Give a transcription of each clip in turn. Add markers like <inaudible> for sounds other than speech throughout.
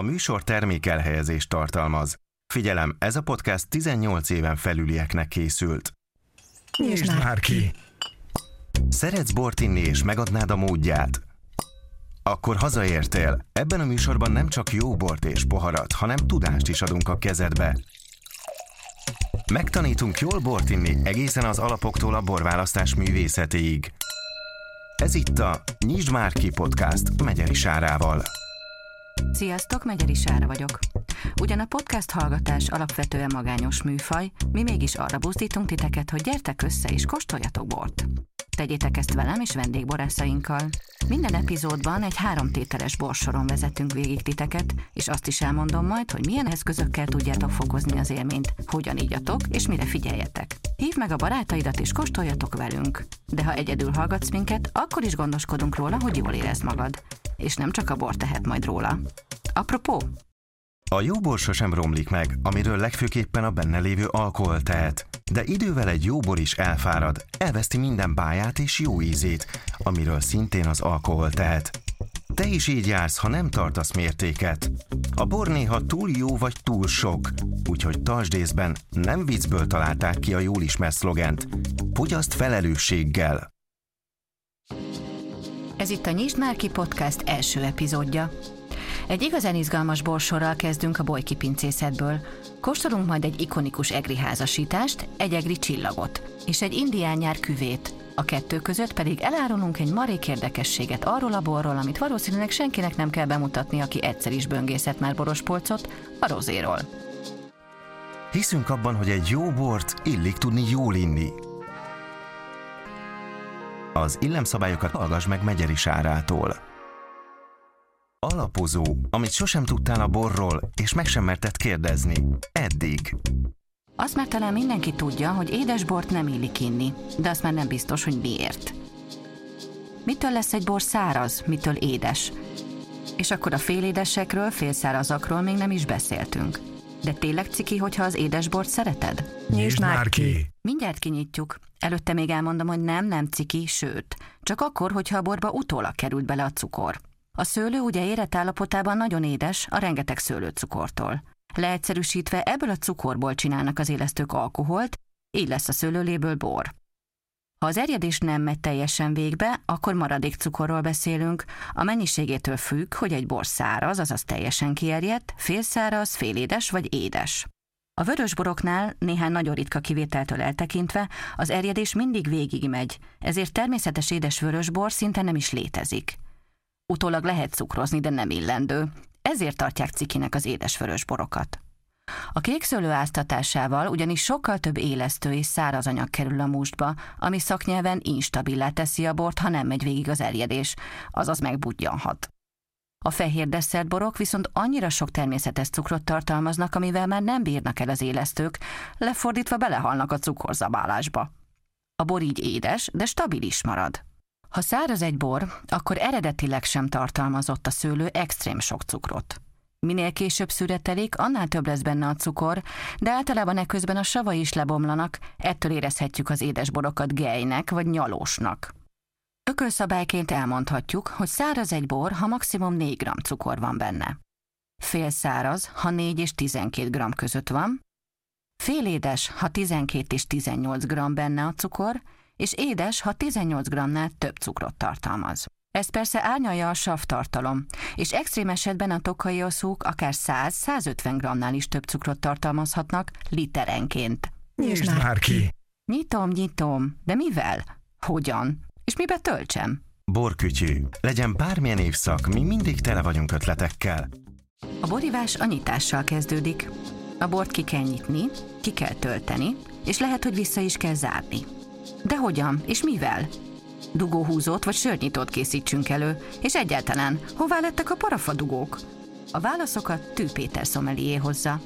A műsor termékelhelyezést tartalmaz. Figyelem, ez a podcast 18 éven felülieknek készült. Nyisd már ki! Szeretsz bort inni és megadnád a módját? Akkor hazaértél. Ebben a műsorban nem csak jó bort és poharat, hanem tudást is adunk a kezedbe. Megtanítunk jól bort inni egészen az alapoktól a borválasztás művészetéig. Ez itt a Nyisd már ki podcast Megyeri Sárával. Sziasztok, Megyeri Sára vagyok. Ugyan a podcast hallgatás alapvetően magányos műfaj, mi mégis arra buzdítunk titeket, hogy gyertek össze és kóstoljatok bort. Tegyétek ezt velem és vendégborászainkkal. Minden epizódban egy három tételes borsoron vezetünk végig titeket, és azt is elmondom majd, hogy milyen eszközökkel tudjátok fokozni az élményt, hogyan ígyatok és mire figyeljetek. Hívd meg a barátaidat és kóstoljatok velünk. De ha egyedül hallgatsz minket, akkor is gondoskodunk róla, hogy jól érezd magad. És nem csak a bor tehet majd róla. Apropó, A jó bor sosem romlik meg, amiről legfőképpen a benne lévő alkohol tehet. De idővel egy jó bor is elfárad, elveszti minden báját és jó ízét, amiről szintén az alkohol tehet. Te is így jársz, ha nem tartasz mértéket. A bor néha túl jó vagy túl sok, úgyhogy tartsd észben, nem viccből találták ki a jól ismert szlogent. Fogyaszt felelősséggel. ez itt a Nyisd már ki podcast első epizódja. Egy igazán izgalmas borsorral kezdünk a bolyki pincészetből. Kóstolunk majd egy ikonikus egri házasítást, egy egri csillagot és egy indián nyár küvét. A kettő között pedig elárulunk egy marék érdekességet arról a borról, amit valószínűleg senkinek nem kell bemutatni, aki egyszer is böngészett már boros polcot, a rozéról. Hiszünk abban, hogy egy jó bort illik tudni jól inni. Az illemszabályokat hallgass meg Megyeri Sárától. Alapozó, amit sosem tudtál a borról, és meg sem merted kérdezni. Eddig. Azt már talán mindenki tudja, hogy édesbort nem illik inni, de azt már nem biztos, hogy miért. Mitől lesz egy bor száraz, mitől édes? És akkor a félédesekről, félszárazakról még nem is beszéltünk. De tényleg ciki, hogyha az édesbort szereted? Nyisd már ki! Mindjárt kinyitjuk. Előtte még elmondom, hogy nem, nem ciki, sőt. Csak akkor, hogyha a borba utólag került bele a cukor. A szőlő ugye érett állapotában nagyon édes a rengeteg szőlőcukortól. Leegyszerűsítve ebből a cukorból csinálnak az élesztők alkoholt, így lesz a szőlőléből bor. Ha az erjedés nem megy teljesen végbe, akkor maradék cukorról beszélünk. A mennyiségétől függ, hogy egy bor száraz, azaz teljesen kierjedt, félszáraz, félédes vagy édes. A vörösboroknál, néhány nagyon ritka kivételtől eltekintve, az erjedés mindig végigmegy, ezért természetes édes vörösbor szinte nem is létezik. Utólag lehet cukrozni, de nem illendő. Ezért tartják cikinek az édes vörösborokat. A kékszőlő áztatásával ugyanis sokkal több élesztő és száraz anyag kerül a mústba, ami szaknyelven instabilá teszi a bort, ha nem megy végig az erjedés, azaz megbudjanhat. A fehér desszertborok viszont annyira sok természetes cukrot tartalmaznak, amivel már nem bírnak el az élesztők, lefordítva belehalnak a cukorzabálásba. A bor így édes, de stabil is marad. Ha száraz egy bor, akkor eredetileg sem tartalmazott a szőlő extrém sok cukrot. Minél később szüretelik, annál több lesz benne a cukor, de általában eközben a savai is lebomlanak, ettől érezhetjük az édesborokat gejnek vagy nyalósnak. Ökölszabályként elmondhatjuk, hogy száraz egy bor, ha maximum 4 g cukor van benne. Félszáraz, ha 4 és 12 g között van, félédes, ha 12 és 18 g benne a cukor, és édes, ha 18 g-nál több cukrot tartalmaz. Ez persze árnyalja a savtartalom, és extrém esetben a tokai oszók akár 100-150 g-nál is több cukrot tartalmazhatnak literenként. Nyisd már ki! Nyitom, nyitom, de mivel? Hogyan? És mibe töltsem? Borkütyű. Legyen bármilyen évszak, mi mindig tele vagyunk ötletekkel. A borivás a nyitással kezdődik. A bort ki kell nyitni, ki kell tölteni, és lehet, hogy vissza is kell zárni. De hogyan és mivel? Dugóhúzót vagy sörnyitót készítsünk elő, és egyáltalán hová lettek a parafadugók? A válaszokat Tű Péter szomelié hozza.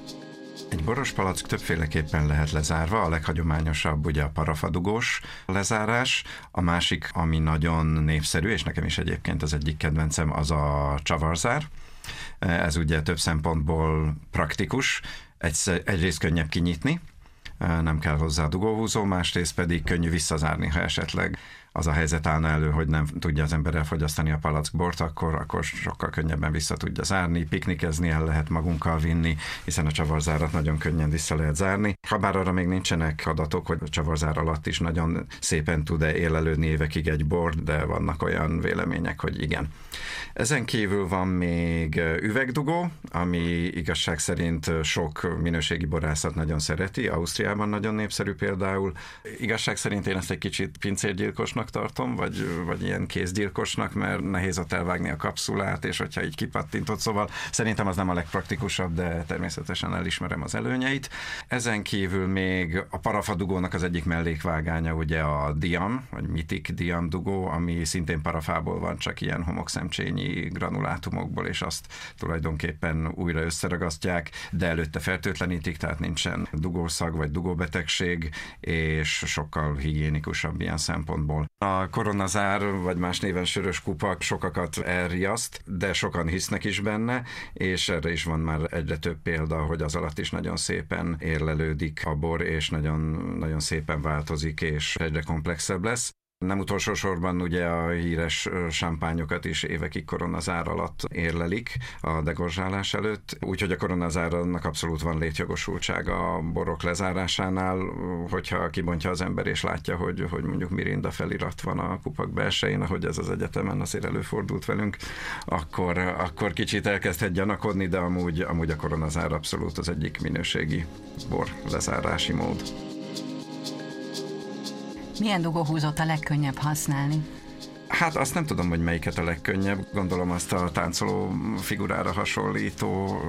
Egy boros palack többféleképpen lehet lezárva, a leghagyományosabb ugye a parafadugós lezárás, a másik, ami nagyon népszerű, és nekem is egyébként az egyik kedvencem, az a csavarzár. Ez ugye több szempontból praktikus, Egy, egyrészt könnyebb kinyitni, nem kell hozzá dugóhúzó, másrészt pedig könnyű visszazárni, ha esetleg az a helyzet állna elő, hogy nem tudja az ember elfogyasztani a palackbort, akkor, akkor sokkal könnyebben vissza tudja zárni, piknikezni el lehet magunkkal vinni, hiszen a csavarzárat nagyon könnyen vissza lehet zárni. Habár arra még nincsenek adatok, hogy a csavarzár alatt is nagyon szépen tud-e élelődni évekig egy bor, de vannak olyan vélemények, hogy igen. Ezen kívül van még üvegdugó, ami igazság szerint sok minőségi borászat nagyon szereti, Ausztriában nagyon népszerű például. Igazság szerint én ezt egy kicsit pincérgyilkosnak tartom, vagy, vagy ilyen kézgyilkosnak, mert nehéz ott elvágni a kapszulát, és hogyha így kipattintott, szóval szerintem az nem a legpraktikusabb, de természetesen elismerem az előnyeit. Ezen kívül még a parafadugónak az egyik mellékvágánya ugye a diam, vagy mitik diam dugó, ami szintén parafából van, csak ilyen homokszemcsényi granulátumokból, és azt tulajdonképpen újra összeragasztják, de előtte fertőtlenítik, tehát nincsen dugószag vagy dugóbetegség, és sokkal higiénikusabb ilyen szempontból. A koronazár, vagy más néven sörös kupak sokakat elriaszt, de sokan hisznek is benne, és erre is van már egyre több példa, hogy az alatt is nagyon szépen érlelődik a bor, és nagyon, nagyon szépen változik, és egyre komplexebb lesz. Nem utolsó sorban ugye a híres sampányokat is évekig koronazár alatt érlelik a degorzsálás előtt, úgyhogy a koronazáronnak abszolút van létjogosultsága a borok lezárásánál, hogyha kibontja az ember és látja, hogy, hogy mondjuk Mirinda felirat van a kupak belsején, ahogy ez az egyetemen azért előfordult velünk, akkor, akkor kicsit elkezdhet gyanakodni, de amúgy, amúgy a koronazár abszolút az egyik minőségi bor lezárási mód. Milyen dugóhúzót a legkönnyebb használni? Hát azt nem tudom, hogy melyiket a legkönnyebb. Gondolom azt a táncoló figurára hasonlító,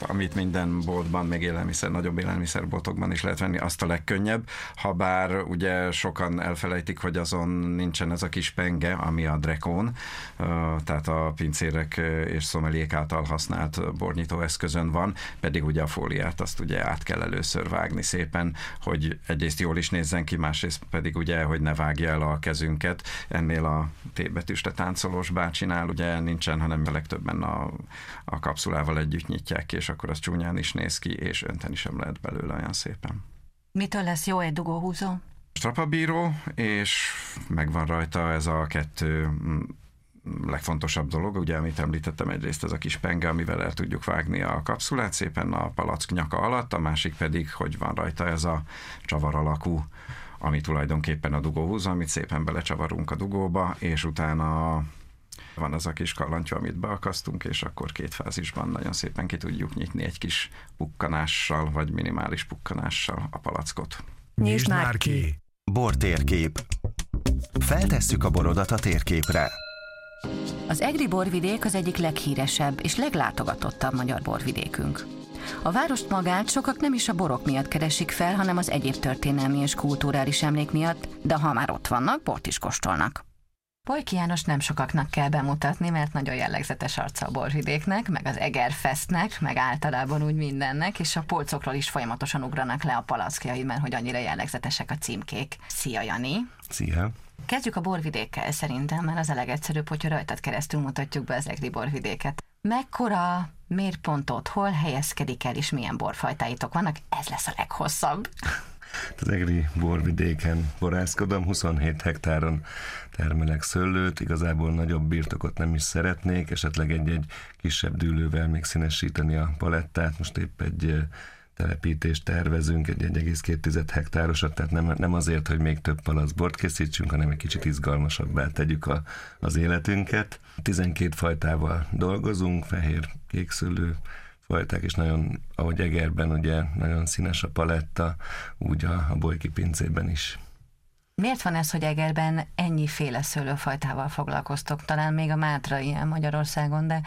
amit minden boltban, még élelmiszer, nagyobb élelmiszerboltokban is lehet venni, azt a legkönnyebb. Habár ugye sokan elfelejtik, hogy azon nincsen ez a kis penge, ami a drekón, tehát a pincérek és szomeliék által használt bornyitó eszközön van, pedig ugye a fóliát azt ugye át kell először vágni szépen, hogy egyrészt jól is nézzen ki, másrészt pedig ugye, hogy ne vágja el a kezünket. Ennél a T-betűste táncolós bácsinál ugye nincsen, hanem a legtöbben a, a kapszulával együtt nyitják és akkor az csúnyán is néz ki, és önteni sem lehet belőle olyan szépen. Mitől lesz jó egy dugóhúzó? Strapabíró, és megvan rajta ez a kettő mm, legfontosabb dolog, ugye, amit említettem, egyrészt ez a kis penge, amivel el tudjuk vágni a kapszulát szépen a palack nyaka alatt, a másik pedig, hogy van rajta ez a csavar alakú ami tulajdonképpen a dugóhúz, amit szépen belecsavarunk a dugóba, és utána van az a kis kallantyú, amit beakasztunk, és akkor két fázisban nagyon szépen ki tudjuk nyitni egy kis pukkanással, vagy minimális pukkanással a palackot. Nyisd már ki! Bortérkép. Feltesszük a borodat a térképre. Az Egri borvidék az egyik leghíresebb és leglátogatottabb magyar borvidékünk. A várost magát sokak nem is a borok miatt keresik fel, hanem az egyéb történelmi és kulturális emlék miatt, de ha már ott vannak, bort is kóstolnak. Bojki János nem sokaknak kell bemutatni, mert nagyon jellegzetes arca a borvidéknek, meg az Egerfestnek, meg általában úgy mindennek, és a polcokról is folyamatosan ugranak le a palackjai, mert hogy annyira jellegzetesek a címkék. Szia, Jani! Szia! Kezdjük a borvidékkel szerintem, mert az a legegyszerűbb, hogyha rajtad keresztül mutatjuk be az egri borvidéket. Mekkora mérpontot, hol helyezkedik el, és milyen borfajtáitok vannak? Ez lesz a leghosszabb. Az egri borvidéken borászkodom, 27 hektáron termelek szőlőt, igazából nagyobb birtokot nem is szeretnék, esetleg egy-egy kisebb dűlővel még színesíteni a palettát, most épp egy telepítést tervezünk, egy 1,2 hektárosat, tehát nem, nem azért, hogy még több bort készítsünk, hanem egy kicsit izgalmasabbá tegyük a, az életünket. 12 fajtával dolgozunk, fehér, kékszülő, fajták, és nagyon, ahogy Egerben ugye nagyon színes a paletta, úgy a, a bolyki pincében is. Miért van ez, hogy Egerben ennyiféle szőlőfajtával foglalkoztok? Talán még a Mátra ilyen Magyarországon, de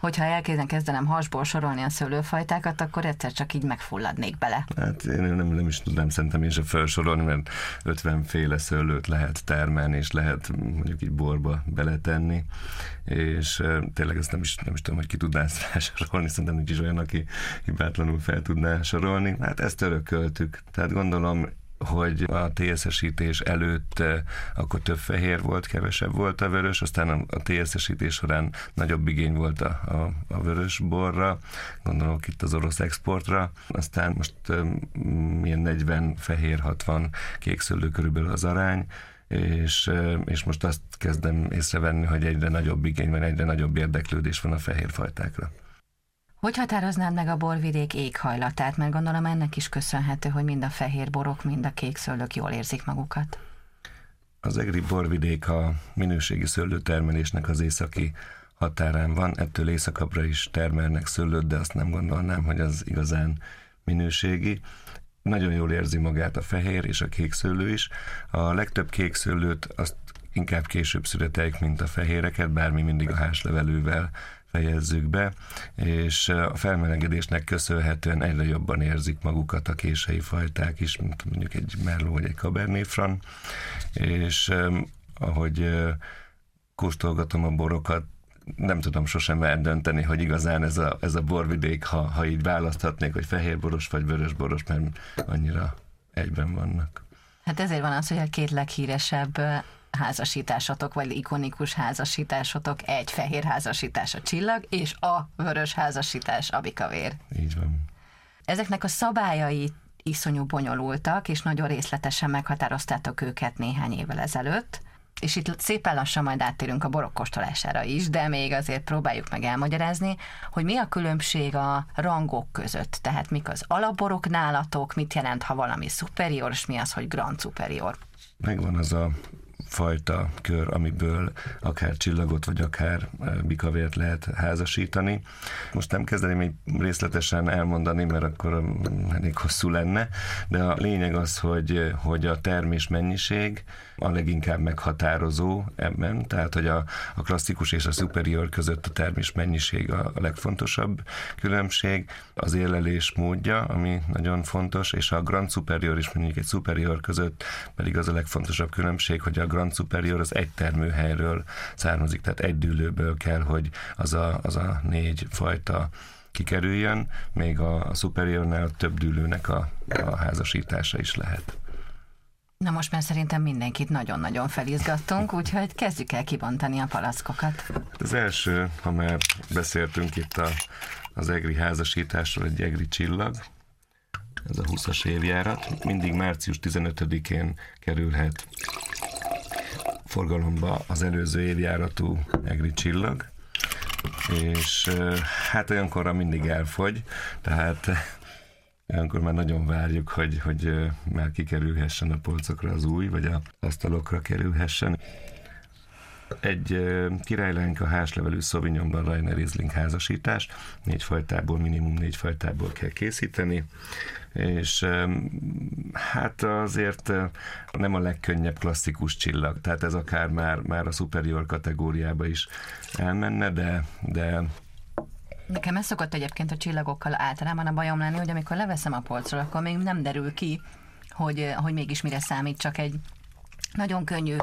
hogyha elkezdem kezdenem hasból sorolni a szőlőfajtákat, akkor egyszer csak így megfulladnék bele. Hát én nem, nem is tudnám szerintem én sem felsorolni, mert 50 féle szőlőt lehet termelni, és lehet mondjuk így borba beletenni, és tényleg ezt nem is, nem is tudom, hogy ki tudná ezt felsorolni, szerintem nincs is olyan, aki hibátlanul fel tudná sorolni. Hát ezt örököltük. Tehát gondolom hogy a TSZ-esítés előtt eh, akkor több fehér volt, kevesebb volt a vörös, aztán a TSZ-esítés során nagyobb igény volt a, a, a vörös borra, gondolok itt az orosz exportra, aztán most eh, milyen 40 fehér, 60 kékszőlő körülbelül az arány, és, és most azt kezdem észrevenni, hogy egyre nagyobb igény van, egyre nagyobb érdeklődés van a fehér fajtákra. Hogy határoznád meg a borvidék éghajlatát? Mert gondolom ennek is köszönhető, hogy mind a fehér borok, mind a kék szőlők jól érzik magukat. Az egri borvidék a minőségi szőlőtermelésnek az északi határán van, ettől északabbra is termelnek szőlőt, de azt nem gondolnám, hogy az igazán minőségi. Nagyon jól érzi magát a fehér és a kék szőlő is. A legtöbb kék szőlőt azt inkább később születeljük, mint a fehéreket, bármi mindig a házlevelővel fejezzük be, és a felmelegedésnek köszönhetően egyre jobban érzik magukat a kései fajták is, mint mondjuk egy Merlot vagy egy Cabernet Franc, és ahogy kóstolgatom a borokat, nem tudom sosem eldönteni, hogy igazán ez a, ez a borvidék, ha, ha így választhatnék, hogy fehérboros vagy vörösboros, mert annyira egyben vannak. Hát ezért van az, hogy a két leghíresebb házasításotok, vagy ikonikus házasításotok, egy fehér házasítás a csillag, és a vörös házasítás a bikavér. Így van. Ezeknek a szabályai iszonyú bonyolultak, és nagyon részletesen meghatároztátok őket néhány évvel ezelőtt és itt szépen lassan majd áttérünk a borok kóstolására is, de még azért próbáljuk meg elmagyarázni, hogy mi a különbség a rangok között, tehát mik az alapborok nálatok, mit jelent, ha valami superior, és mi az, hogy grand superior. Megvan az a fajta kör, amiből akár csillagot, vagy akár e, bikavért lehet házasítani. Most nem kezdeném még részletesen elmondani, mert akkor elég hosszú lenne, de a lényeg az, hogy, hogy a termés mennyiség a leginkább meghatározó ebben, tehát hogy a, a klasszikus és a superior között a termés mennyiség a, legfontosabb különbség, az érlelés módja, ami nagyon fontos, és a grand superior és mondjuk egy superior között pedig az a legfontosabb különbség, hogy a grand superior az egy termőhelyről származik, tehát egy dűlőből kell, hogy az a, az a négy fajta kikerüljön, még a, a superiornál több dűlőnek a, a házasítása is lehet. Na most már szerintem mindenkit nagyon-nagyon felizgattunk, úgyhogy kezdjük el kibontani a palackokat. Az első, ha már beszéltünk itt a, az egri házasításról, egy egri csillag, ez a 20-as évjárat, mindig március 15-én kerülhet forgalomba az előző évjáratú egri csillag, és hát olyankorra mindig elfogy, tehát Ilyenkor már nagyon várjuk, hogy, hogy már kikerülhessen a polcokra az új, vagy a asztalokra kerülhessen. Egy királylánk a házlevelű Sauvignonban Rainer Riesling házasítás, négy fajtából, minimum négy fajtából kell készíteni, és hát azért nem a legkönnyebb klasszikus csillag, tehát ez akár már, már a superior kategóriába is elmenne, de, de Nekem ez szokott egyébként a csillagokkal általában a bajom lenni, hogy amikor leveszem a polcról, akkor még nem derül ki, hogy, hogy mégis mire számít, csak egy nagyon könnyű,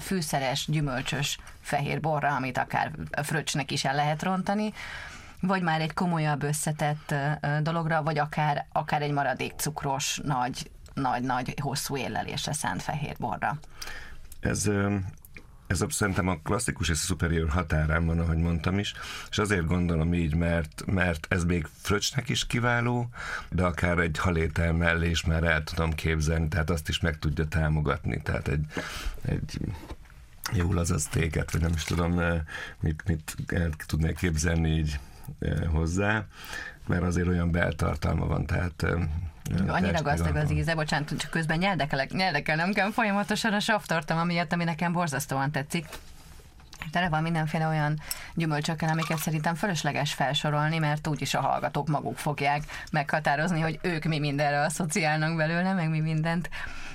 fűszeres, gyümölcsös fehér borra, amit akár fröccsnek is el lehet rontani, vagy már egy komolyabb összetett dologra, vagy akár, akár egy maradék cukros, nagy, nagy, nagy, hosszú érlelésre szánt fehér borra. Ez ez a, szerintem a klasszikus és a superior határán van, ahogy mondtam is, és azért gondolom így, mert, mert ez még fröccsnek is kiváló, de akár egy halétel mellé is már el tudom képzelni, tehát azt is meg tudja támogatni, tehát egy, egy jól az téket, vagy nem is tudom, eh, mit, mit el tudnék képzelni így eh, hozzá, mert azért olyan beltartalma van, tehát Annyira gazdag az íze, bocsánat, csak közben nyeldekelek, nyeldekelnem kell folyamatosan a savtartalma miatt, ami nekem borzasztóan tetszik. Tele van mindenféle olyan gyümölcsökkel, amiket szerintem fölösleges felsorolni, mert úgyis a hallgatók maguk fogják meghatározni, hogy ők mi mindenre asszociálnak belőle, meg mi mindent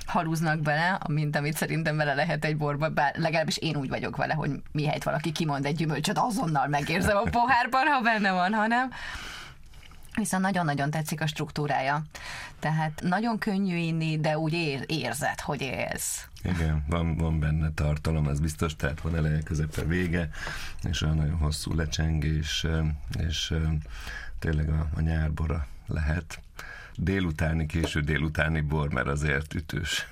halúznak bele, mint amit szerintem bele lehet egy borba, bár legalábbis én úgy vagyok vele, hogy mihelyt valaki kimond egy gyümölcsöt, azonnal megérzem a pohárban, ha benne van, hanem Viszont nagyon-nagyon tetszik a struktúrája. Tehát nagyon könnyű inni, de úgy ér, érzed, hogy élsz. Igen, van, van benne tartalom, ez biztos, tehát van eleje, közepe, vége, és olyan nagyon hosszú lecsengés, és, tényleg a, a nyárbora lehet. Délutáni, késő délutáni bor, mert azért ütős. <laughs>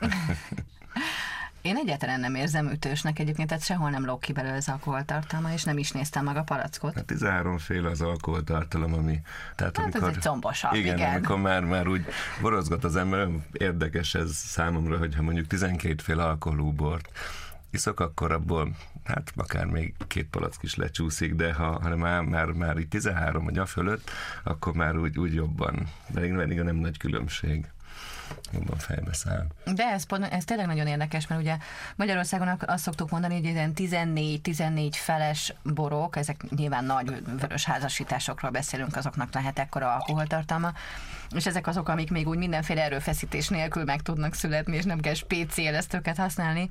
Én egyáltalán nem érzem ütősnek egyébként, tehát sehol nem lók ki belőle az alkoholtartalma, és nem is néztem meg a palackot. Hát 13 fél az alkoholtartalom, ami... Tehát hát amikor, ez egy combosabb, igen. igen. amikor már, már úgy borozgat az ember, érdekes ez számomra, hogyha mondjuk 12 fél alkoholú bort iszok, akkor abból hát akár még két palack is lecsúszik, de ha, ha már, már, már így 13 vagy a fölött, akkor már úgy, úgy jobban. De még nem nagy különbség jobban fejbe száll. De ez, ez tényleg nagyon érdekes, mert ugye Magyarországon azt szoktuk mondani, hogy ilyen 14-14 feles borok, ezek nyilván nagy vörös házasításokról beszélünk, azoknak lehet ekkora alkoholtartalma, és ezek azok, amik még úgy mindenféle erőfeszítés nélkül meg tudnak születni, és nem kell spéciélesztőket használni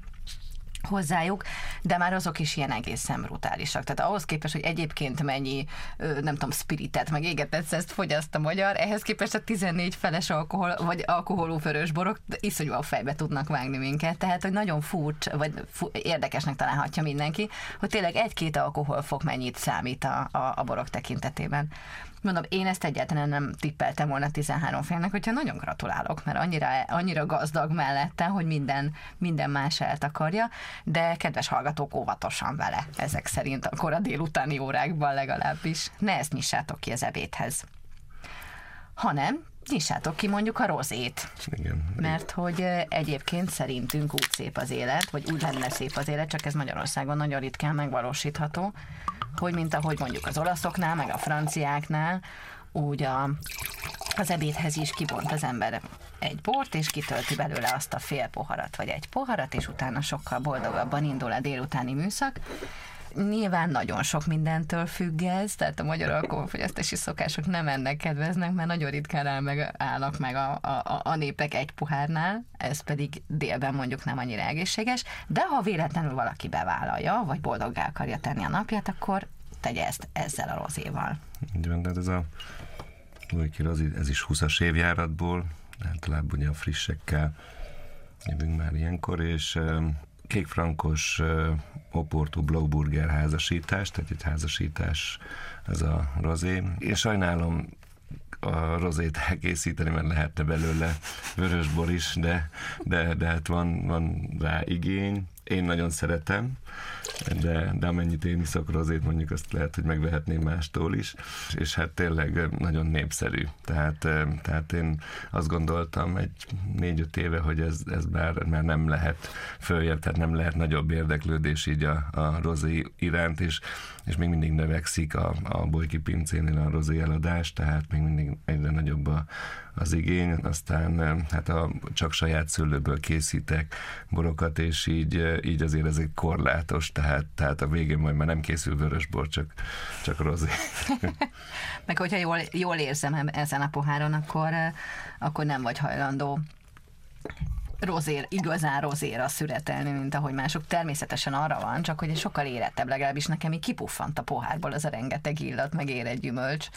hozzájuk, de már azok is ilyen egészen brutálisak. Tehát ahhoz képest, hogy egyébként mennyi, nem tudom, spiritet, meg égetett ezt fogyaszt a magyar, ehhez képest a 14 feles alkohol, vagy alkoholú vörös borok iszonyúan fejbe tudnak vágni minket. Tehát, hogy nagyon furcsa, vagy fu- érdekesnek találhatja mindenki, hogy tényleg egy-két alkoholfok mennyit számít a, a, a borok tekintetében. Mondom, én ezt egyáltalán nem tippeltem volna 13 félnek, hogyha nagyon gratulálok, mert annyira, annyira gazdag mellette, hogy minden, minden más eltakarja, de kedves hallgatók, óvatosan vele, ezek szerint akkor a délutáni órákban legalábbis. Ne ezt nyissátok ki az ebédhez. Hanem nyissátok ki mondjuk a rozét. Igen. Mert hogy egyébként szerintünk úgy szép az élet, vagy úgy lenne szép az élet, csak ez Magyarországon nagyon ritkán megvalósítható, hogy mint ahogy mondjuk az olaszoknál, meg a franciáknál, úgy a, az ebédhez is kibont az ember egy bort, és kitölti belőle azt a fél poharat, vagy egy poharat, és utána sokkal boldogabban indul a délutáni műszak. Nyilván nagyon sok mindentől függ ez, tehát a magyar alkoholfogyasztási szokások nem ennek kedveznek, mert nagyon ritkán áll meg, állnak meg a, a, a népek egy pohárnál, ez pedig délben mondjuk nem annyira egészséges, de ha véletlenül valaki bevállalja, vagy boldoggá akarja tenni a napját, akkor tegye ezt ezzel a rozéval. Így van, de ez a ez is 20-as évjáratból, általában ugye a frissekkel jövünk már ilyenkor, és kékfrankos Oporto Blauburger házasítás, tehát egy házasítás ez a rozé. Én sajnálom a rozét elkészíteni, mert lehetne belőle vörösbor is, de, de, de hát van, van rá igény. Én nagyon szeretem, de, de amennyit én iszok rozét, mondjuk azt lehet, hogy megvehetném mástól is, és hát tényleg nagyon népszerű. Tehát, tehát én azt gondoltam egy négy-öt éve, hogy ez, ez bár, már nem lehet följebb, tehát nem lehet nagyobb érdeklődés így a, a rozé iránt, és, és még mindig növekszik a, a Bolyki pincénél a rozé eladás, tehát még mindig egyre nagyobb a, az igény, aztán hát a, csak saját szőlőből készítek borokat, és így, így azért ez egy korlátos, tehát, tehát a végén majd már nem készül vörösbor, csak, csak rozé. <laughs> Meg hogyha jól, jól érzem ezen a poháron, akkor, akkor nem vagy hajlandó rozér, igazán rozéra szüretelni, mint ahogy mások. Természetesen arra van, csak hogy sokkal érettebb, legalábbis nekem így kipuffant a pohárból az a rengeteg illat, meg érett gyümölcs.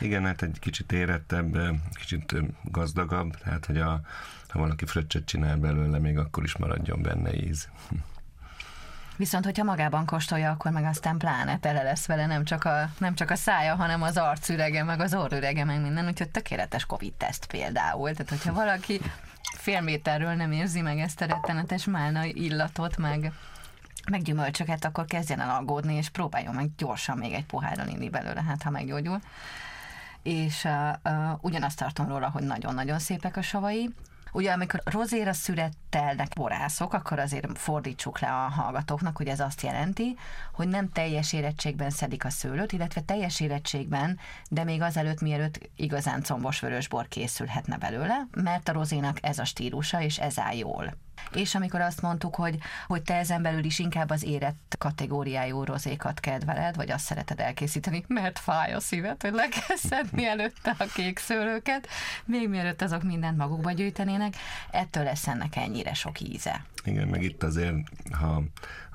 Igen, hát egy kicsit érettebb, kicsit gazdagabb, tehát hogy a, ha valaki fröccset csinál belőle, még akkor is maradjon benne íz. <laughs> Viszont, hogyha magában kóstolja, akkor meg aztán pláne tele lesz vele nem csak a, nem csak a szája, hanem az arcürege, meg az orrürege, meg minden, úgyhogy tökéletes Covid-teszt például. Tehát, hogyha valaki fél méterről nem érzi meg ezt a rettenetes málna illatot, meg, meg gyümölcsöket, akkor kezdjen el aggódni, és próbáljon meg gyorsan még egy pohárral inni belőle, hát ha meggyógyul. És uh, uh, ugyanazt tartom róla, hogy nagyon-nagyon szépek a savai, Ugye amikor rozéra szürettelnek borászok, akkor azért fordítsuk le a hallgatóknak, hogy ez azt jelenti, hogy nem teljes érettségben szedik a szőlőt, illetve teljes érettségben, de még azelőtt, mielőtt igazán combos vörösbor készülhetne belőle, mert a rozénak ez a stílusa, és ez áll jól. És amikor azt mondtuk, hogy, hogy te ezen belül is inkább az érett kategóriájú rozékat kedveled, vagy azt szereted elkészíteni, mert fáj a szíved, hogy le kell szedni előtte a kék szőlőket, még mielőtt azok mindent magukba gyűjtenének, ettől lesz ennek ennyire sok íze. Igen, meg itt azért, ha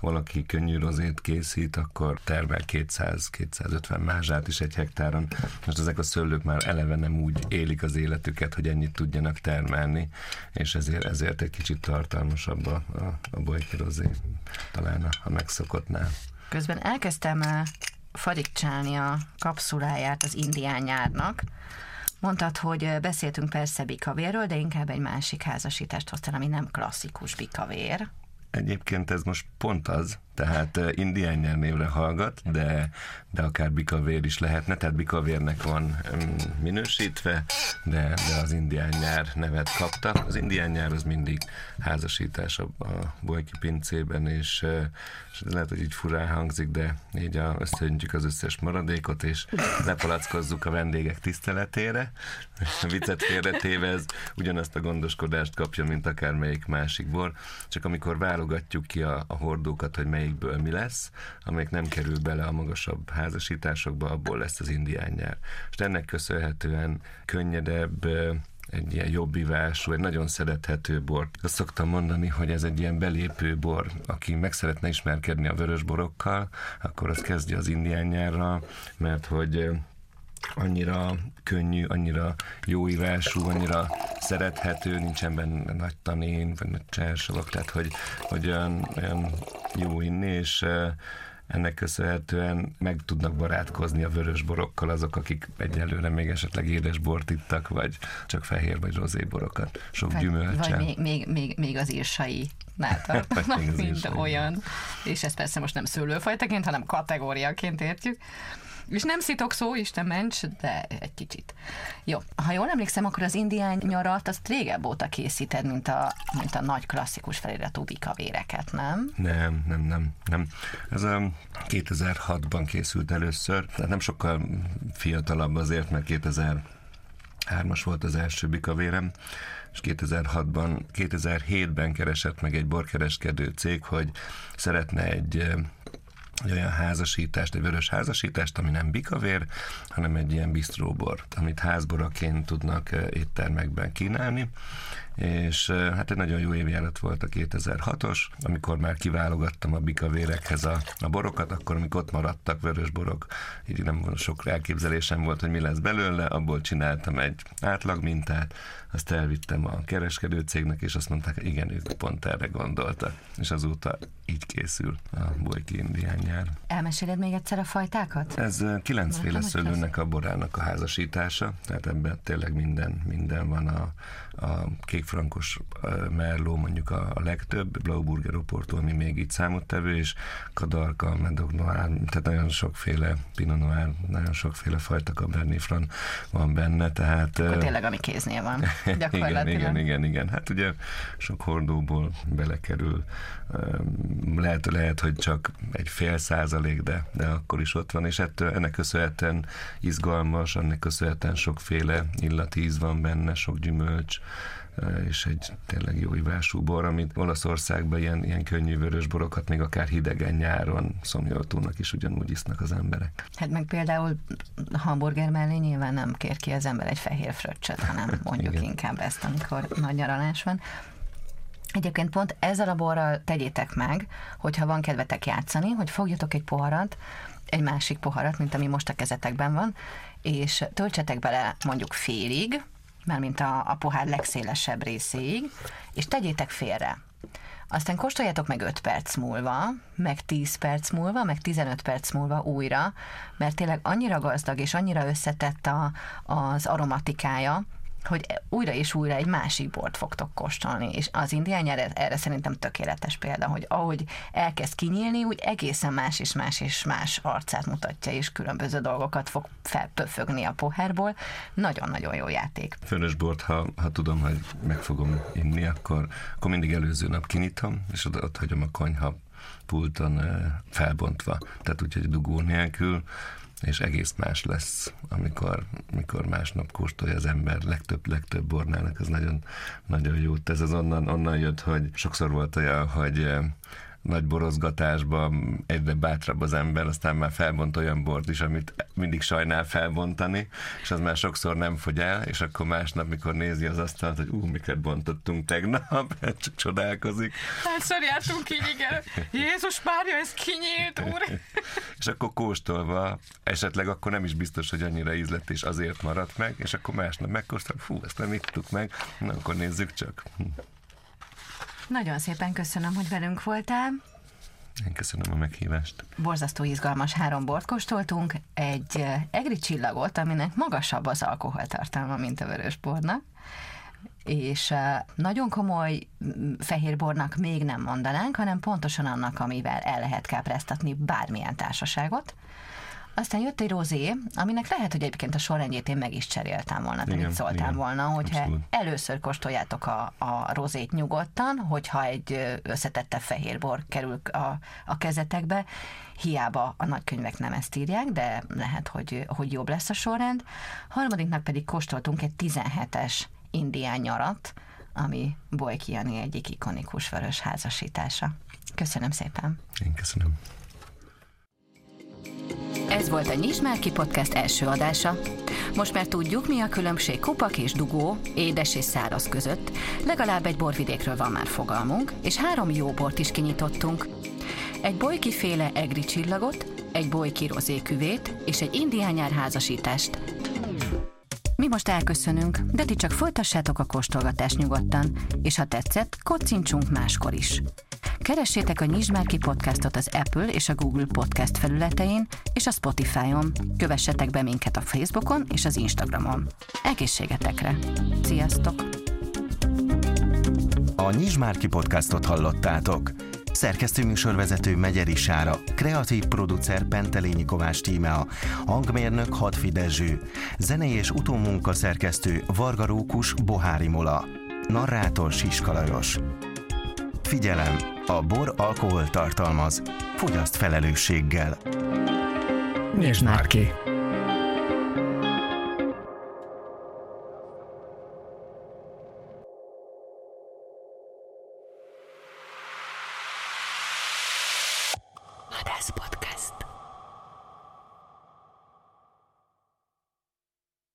valaki könnyű rozét készít, akkor termel 200-250 mázsát is egy hektáron. Most ezek a szőlők már eleve nem úgy élik az életüket, hogy ennyit tudjanak termelni, és ezért, ezért egy kicsit tartalmasabb a, a, a bolyki rozé, talán a, a megszokottnál. Közben elkezdtem eh, farigcsálni a kapszuláját az indián nyárnak, Mondtad, hogy eh, beszéltünk persze bikavérről, de inkább egy másik házasítást hoztál, ami nem klasszikus bikavér. Egyébként ez most pont az, tehát indián nyár névre hallgat, de, de akár bikavér is lehetne, tehát bikavérnek van minősítve, de, de az indián nyár nevet kapta. Az indián nyár az mindig házasítás a, a Bojki pincében, és, és lehet, hogy így furán hangzik, de így a, összeöntjük az összes maradékot, és lepalackozzuk a vendégek tiszteletére. A <laughs> viccet félretéve ez ugyanazt a gondoskodást kapja, mint akár melyik másik bor, csak amikor válogatjuk ki a, a hordókat, hogy melyikből mi lesz, amelyik nem kerül bele a magasabb házasításokba, abból lesz az indián nyár. És ennek köszönhetően könnyedebb, egy ilyen jobb ivású, egy nagyon szerethető bor. Azt szoktam mondani, hogy ez egy ilyen belépő bor. Aki meg szeretne ismerkedni a vörös borokkal, akkor az kezdje az indián nyárra, mert hogy annyira könnyű, annyira jó ívású, annyira szerethető, nincsen benne nagy tanén, vagy nagy csersavak, tehát hogy, hogy olyan, olyan jó inni, és ennek köszönhetően meg tudnak barátkozni a vörös borokkal azok, akik egyelőre még esetleg édes bort ittak, vagy csak fehér vagy rozé borokat. Sok vagy, gyümölcse. Vagy még, még, még, még az írsai tartanak, <laughs> mint olyan. És ez persze most nem szőlőfajtaként, hanem kategóriaként értjük. És nem szitok szó, Isten ments, de egy kicsit. Jó, ha jól emlékszem, akkor az indián nyarat azt régebb óta készíted, mint a, mint a nagy klasszikus feliratú véreket, nem? Nem, nem, nem, nem. Ez a 2006-ban készült először, nem sokkal fiatalabb azért, mert 2003-as volt az első bikavérem, és 2006-ban, 2007-ben keresett meg egy borkereskedő cég, hogy szeretne egy egy olyan házasítást, egy vörös házasítást, ami nem bikavér, hanem egy ilyen bistróbor, amit házboraként tudnak eh, éttermekben kínálni, és hát egy nagyon jó évjárat volt a 2006-os, amikor már kiválogattam a bikavérekhez a, a borokat, akkor amikor ott maradtak vörös borok, így nem sok elképzelésem volt, hogy mi lesz belőle, abból csináltam egy átlag mintát, azt elvittem a kereskedő cégnek, és azt mondták, igen, ők pont erre gondoltak. És azóta így készül a Bolyki Indián nyár. Elmeséled még egyszer a fajtákat? Ez kilencféle szőlőnek a borának a házasítása, tehát ebben tényleg minden, minden van a, a kékfrankos merló mondjuk a, a legtöbb, Blauburger Oporto, ami még itt számottevő, és Kadarka, Medog Noir, tehát nagyon sokféle Pinot Noir, nagyon sokféle fajta Cabernet Franc van benne, tehát... Akkor tényleg, ami kéznél van. <laughs> igen, igen, igen, igen. Hát ugye sok hordóból belekerül, lehet, lehet, hogy csak egy fél százalék, de, de akkor is ott van, és ettől, ennek köszönhetően izgalmas, ennek köszönhetően sokféle illatíz van benne, sok gyümölcs, és egy tényleg jó ivású bor, amit Olaszországban ilyen, ilyen könnyű vörös borokat még akár hidegen nyáron szomjoltónak is ugyanúgy isznak az emberek. Hát meg például hamburger mellé nyilván nem kér ki az ember egy fehér fröccsöt, hanem <laughs> mondjuk inkább ezt, amikor nagy nyaralás van. Egyébként pont ezzel a borral tegyétek meg, hogyha van kedvetek játszani, hogy fogjatok egy poharat, egy másik poharat, mint ami most a kezetekben van, és töltsetek bele mondjuk félig, mármint a, a pohár legszélesebb részéig, és tegyétek félre. Aztán kóstoljátok meg 5 perc múlva, meg 10 perc múlva, meg 15 perc múlva újra, mert tényleg annyira gazdag és annyira összetett a, az aromatikája, hogy újra és újra egy másik bort fogtok kóstolni, és az indián erre, erre szerintem tökéletes példa, hogy ahogy elkezd kinyílni, úgy egészen más és más és más arcát mutatja, és különböző dolgokat fog felpöfögni a pohárból. Nagyon-nagyon jó játék. Fölös bort, ha, ha tudom, hogy meg fogom inni, akkor, akkor mindig előző nap kinyitom, és ott, ott hagyom a konyha pulton felbontva, tehát úgyhogy dugó nélkül, és egész más lesz, amikor, amikor másnap kóstolja az ember legtöbb, legtöbb bornának, az nagyon, nagyon jó. Ez az onnan, onnan jött, hogy sokszor volt olyan, hogy nagy borozgatásban egyre bátrabb az ember, aztán már felbont olyan bort is, amit mindig sajnál felbontani, és az már sokszor nem fogy el, és akkor másnap, mikor nézi az asztalt, hogy ú, miket bontottunk tegnap, <laughs> hát csak csodálkozik. Hányszor jártunk így, igen. Jézus Mária, ez kinyílt, úr! <laughs> és akkor kóstolva, esetleg akkor nem is biztos, hogy annyira ízlett, és azért maradt meg, és akkor másnap megkóstol, fú, ezt nem ittuk meg, na akkor nézzük csak. Nagyon szépen köszönöm, hogy velünk voltál. Én köszönöm a meghívást. Borzasztó izgalmas három bort kóstoltunk, egy eh, egri csillagot, aminek magasabb az alkoholtartalma, mint a vörösbornak, és nagyon komoly fehérbornak még nem mondanánk, hanem pontosan annak, amivel el lehet kápráztatni bármilyen társaságot. Aztán jött egy rozé, aminek lehet, hogy egyébként a sorrendjét én meg is cseréltem volna, te mit szóltál igen, volna, hogyha abszolút. először kóstoljátok a, a rozét nyugodtan, hogyha egy összetette fehérbor kerül a, a kezetekbe, hiába a nagykönyvek nem ezt írják, de lehet, hogy, hogy jobb lesz a sorrend. Harmadiknak pedig kóstoltunk egy 17-es indián nyarat, ami Bojkiani egyik ikonikus vörös házasítása. Köszönöm szépen! Én köszönöm. Ez volt a Nyisd már ki podcast első adása. Most már tudjuk, mi a különbség kupak és dugó, édes és száraz között. Legalább egy borvidékről van már fogalmunk, és három jó bort is kinyitottunk. Egy bolykiféle egri csillagot, egy bolyki rozéküvét és egy indián házasítást. Mi most elköszönünk, de ti csak folytassátok a kóstolgatást nyugodtan, és ha tetszett, kocincsunk máskor is. Keressétek a Nyisd már podcastot az Apple és a Google podcast felületein, és a Spotify-on. Kövessetek be minket a Facebookon és az Instagramon. Egészségetekre! Sziasztok! A Nyisd már podcastot hallottátok. Szerkesztő műsorvezető Megyeri Sára, kreatív producer Pentelényi Kovács Tímea, hangmérnök Hadfi Dezső, zenei és utómunka szerkesztő Varga Rókus Bohári Mola, narrátor Siskalajos. Figyelem! A bor alkohol tartalmaz. Fogyaszt felelősséggel. Nyisd már ki!